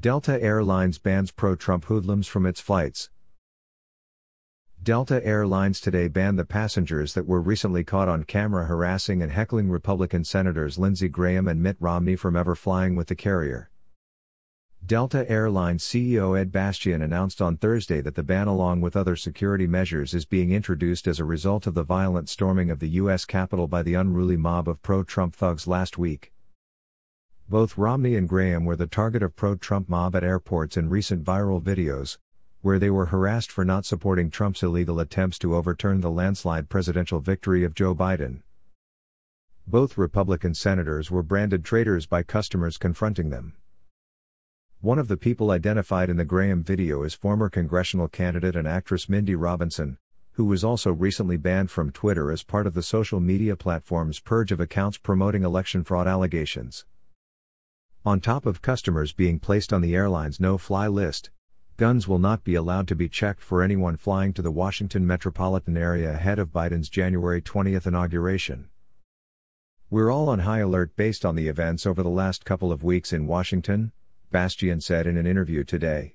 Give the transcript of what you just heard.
Delta Air Lines bans pro Trump hoodlums from its flights. Delta Air Lines today banned the passengers that were recently caught on camera harassing and heckling Republican Senators Lindsey Graham and Mitt Romney from ever flying with the carrier. Delta Air Lines CEO Ed Bastian announced on Thursday that the ban, along with other security measures, is being introduced as a result of the violent storming of the U.S. Capitol by the unruly mob of pro Trump thugs last week. Both Romney and Graham were the target of pro Trump mob at airports in recent viral videos, where they were harassed for not supporting Trump's illegal attempts to overturn the landslide presidential victory of Joe Biden. Both Republican senators were branded traitors by customers confronting them. One of the people identified in the Graham video is former congressional candidate and actress Mindy Robinson, who was also recently banned from Twitter as part of the social media platform's purge of accounts promoting election fraud allegations. On top of customers being placed on the airline's no fly list, guns will not be allowed to be checked for anyone flying to the Washington metropolitan area ahead of Biden's January 20th inauguration. We're all on high alert based on the events over the last couple of weeks in Washington, Bastian said in an interview today.